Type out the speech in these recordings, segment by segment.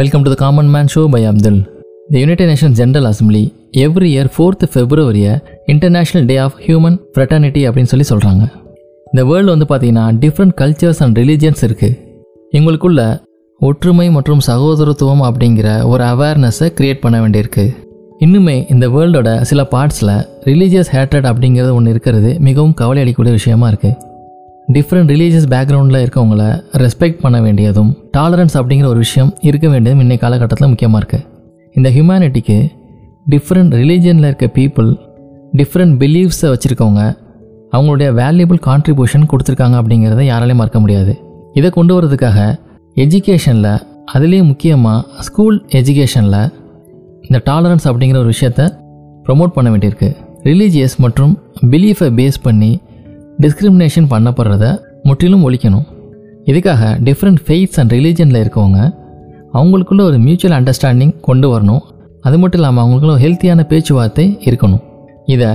Welcome to the common man show by Abdul the united Nations General Assembly every year 4th ஃபெப்ரவரியை international day of human fraternity அப்படின்னு சொல்லி சொல்கிறாங்க இந்த world வந்து பார்த்திங்கன்னா different cultures and religions இருக்குது எங்களுக்குள்ள ஒற்றுமை மற்றும் சகோதரத்துவம் அப்படிங்கிற ஒரு அவேர்னஸை க்ரியேட் பண்ண வேண்டியிருக்கு. இன்னுமே இந்த வேர்ல்டோட சில பார்ட்ஸில் ரிலீஜியஸ் ஹேட்ரட் அப்படிங்கிறது ஒன்று இருக்கிறது மிகவும் கவலை அளிக்கக்கூடிய விஷயமா இருக்குது டிஃப்ரெண்ட் ரிலீஜியஸ் பேக்ரவுண்டில் இருக்கவங்கள ரெஸ்பெக்ட் பண்ண வேண்டியதும் டாலரன்ஸ் அப்படிங்கிற ஒரு விஷயம் இருக்க வேண்டியது இன்றைய காலகட்டத்தில் முக்கியமாக இருக்குது இந்த ஹியூமனிட்டிக்கு டிஃப்ரெண்ட் ரிலீஜனில் இருக்க பீப்புள் டிஃப்ரெண்ட் பிலீஃப்ஸை வச்சுருக்கவங்க அவங்களுடைய வேல்யூபிள் கான்ட்ரிபியூஷன் கொடுத்துருக்காங்க அப்படிங்கிறத யாராலையும் மறக்க முடியாது. இதை கொண்டு வரதுக்காக எஜுகேஷனில் அதுலேயும் முக்கியமாக ஸ்கூல் எஜுகேஷனில் இந்த டாலரன்ஸ் அப்படிங்கிற ஒரு விஷயத்த ப்ரொமோட் பண்ண வேண்டியிருக்கு. ரிலீஜியஸ் மற்றும் பிலீஃபை பேஸ் பண்ணி டிஸ்கிரிமினேஷன் பண்ணப்படுறத முற்றிலும் ஒழிக்கணும். இதுக்காக டிஃப்ரெண்ட் ஃபெய்த்ஸ் அண்ட் ரிலீஜனில் இருக்கவங்க அவங்களுக்குள்ள ஒரு மியூச்சுவல் அண்டர்ஸ்டாண்டிங் கொண்டு வரணும். அது மட்டும் இல்லாமல் அவங்களுக்குள்ள ஒரு ஹெல்த்தியான பேச்சுவார்த்தை இருக்கணும். இதை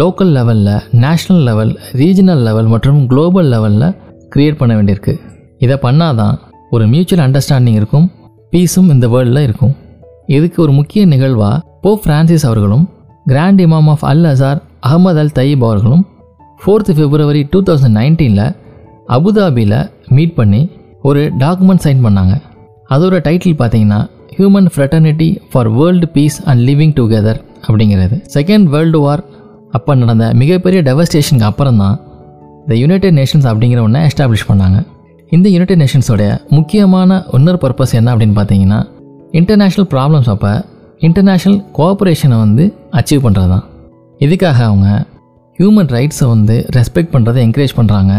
லோக்கல் லெவலில் நேஷ்னல் லெவல் ரீஜனல் லெவல் மற்றும் குளோபல் லெவலில் க்ரியேட் பண்ண வேண்டியிருக்கு. இதை பண்ணாதான் ஒரு மியூச்சுவல் அண்டர்ஸ்டாண்டிங் இருக்கும் பீஸும் இந்த வேர்ல்டில் இருக்கும். இதுக்கு ஒரு முக்கிய நிகழ்வாக போ ஃப்ரான்சிஸ் அவர்களும் grand imam of al Azhar Ahmed al Tayeb அவர்களும் ஃபோர்த்து பிப்ரவரி டூ தௌசண்ட் நைன்டீனில் அபுதாபியில் மீட் பண்ணி ஒரு டாக்குமெண்ட் சைன் பண்ணாங்க. அதோட டைட்டில் பார்த்தீங்கன்னா human fraternity for world peace and living together அப்படிங்கிறது. செகண்ட் வேர்ல்டு வார் அப்போ நடந்த மிகப்பெரிய டெவஸ்டேஷனுக்கு அப்புறம் தான் இந்த யுனைடெட் நேஷன்ஸ் அப்படிங்கிற ஒன்றை எஸ்டாப்ளிஷ் பண்ணாங்க. இந்த யுனைடெட் நேஷன்ஸோடைய முக்கியமான இன்னொரு பர்பஸ் என்ன அப்படின்னு பார்த்தீங்கன்னா இன்டர்நேஷ்னல் ப்ராப்ளம்ஸ் அப்போ இன்டர்நேஷ்னல் கோஆப்ரேஷனை வந்து அச்சீவ் பண்ணுறது தான் இதுக்காக அவங்க ஹியூமன் ரைட்ஸை வந்து ரெஸ்பெக்ட் பண்ணுறதை என்கரேஜ் பண்ணுறாங்க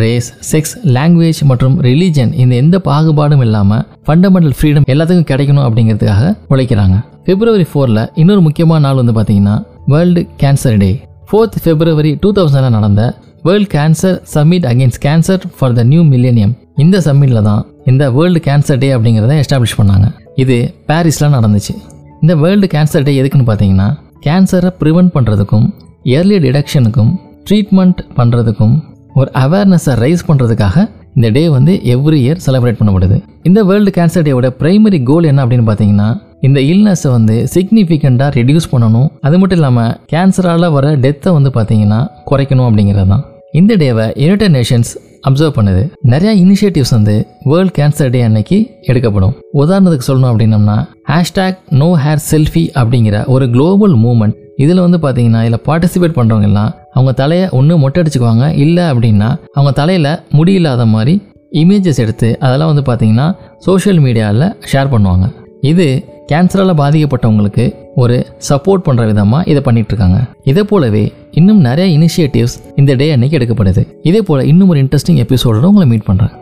ரேஸ் செக்ஸ் லாங்குவேஜ் மற்றும் ரிலீஜன் இந்த எந்த பாகுபாடும் இல்லாமல் ஃபண்டமெண்டல் ஃப்ரீடம் எல்லாத்துக்கும் கிடைக்கணும் அப்படிங்கிறதுக்காக உழைக்கிறாங்க. பிப்ரவரி ஃபோரில் இன்னொரு முக்கியமான நாள் வந்து பார்த்தீங்கன்னா world cancer day fourth February two தௌசண்டில் நடந்த world cancer summit against cancer for the new millennium இந்த சம்மிட்டில் தான் இந்த வேர்ல்டு கேன்சர் டே அப்படிங்கிறத எஸ்டாப்ளிஷ் பண்ணாங்க. இது பாரிஸில் நடந்துச்சு. இந்த வேர்ல்டு கேன்சர் டே எதுக்குன்னு பார்த்தீங்கன்னா கேன்சரை ப்ரிவென்ட் பண்ணுறதுக்கும் ஏர்லி டிடக்ஷனுக்கும் ட்ரீட்மெண்ட் பண்ணுறதுக்கும் ஒரு அவேர்னஸை ரைஸ் பண்ணுறதுக்காக இந்த டே வந்து எவ்ரி இயர் செலிப்ரேட் பண்ணப்படுது. இந்த வேர்ல்டு கேன்சர் டேவோட பிரைமரி கோல் என்ன அப்படின்னு பார்த்தீங்கன்னா இந்த இல்னஸை வந்து சிக்னிஃபிகண்ட்டாக ரெடியூஸ் பண்ணணும். அது மட்டும் இல்லாமல் கேன்சரால் வர டெத்தை வந்து பார்த்தீங்கன்னா குறைக்கணும் அப்படிங்கிறது தான். இந்த டேவை யுனைடெட் நேஷன்ஸ் அப்சர்வ் பண்ணுது. நிறையா இனிஷியேட்டிவ்ஸ் வந்து வேர்ல்ட் கேன்சர் டே அன்னைக்கு எடுக்கப்படும். உதாரணத்துக்கு சொல்லணும் அப்படின்னம்னா ஹேஷ்டேக் நோ ஹேர் செல்ஃபி அப்படிங்கிற ஒரு குளோபல் மூமெண்ட் இதில் வந்து பார்த்தீங்கன்னா இதில் பார்ட்டிசிபேட் பண்ணுறவங்க எல்லாம் அவங்க தலையை ஒன்று மொட்டை அடிச்சுக்குவாங்க இல்லை அப்படின்னா அவங்க தலையில் முடி இல்லாத மாதிரி இமேஜஸ் எடுத்து அதெல்லாம் வந்து பார்த்தீங்கன்னா சோஷியல் மீடியாவில் ஷேர் பண்ணுவாங்க. இது கேன்சரால் பாதிக்கப்பட்டவங்களுக்கு ஒரு சப்போர்ட் பண்ணுற விதமாக இதை பண்ணிகிட்ருக்காங்க இதே போலவே இன்னும் நிறைய இனிஷியேட்டிவ்ஸ் இந்த டே அன்னைக்கு எடுக்கப்படுது. இதே போல் இன்னும் ஒரு இன்ட்ரெஸ்டிங் எபிசோடோட உங்களை மீட் பண்ணுறேன்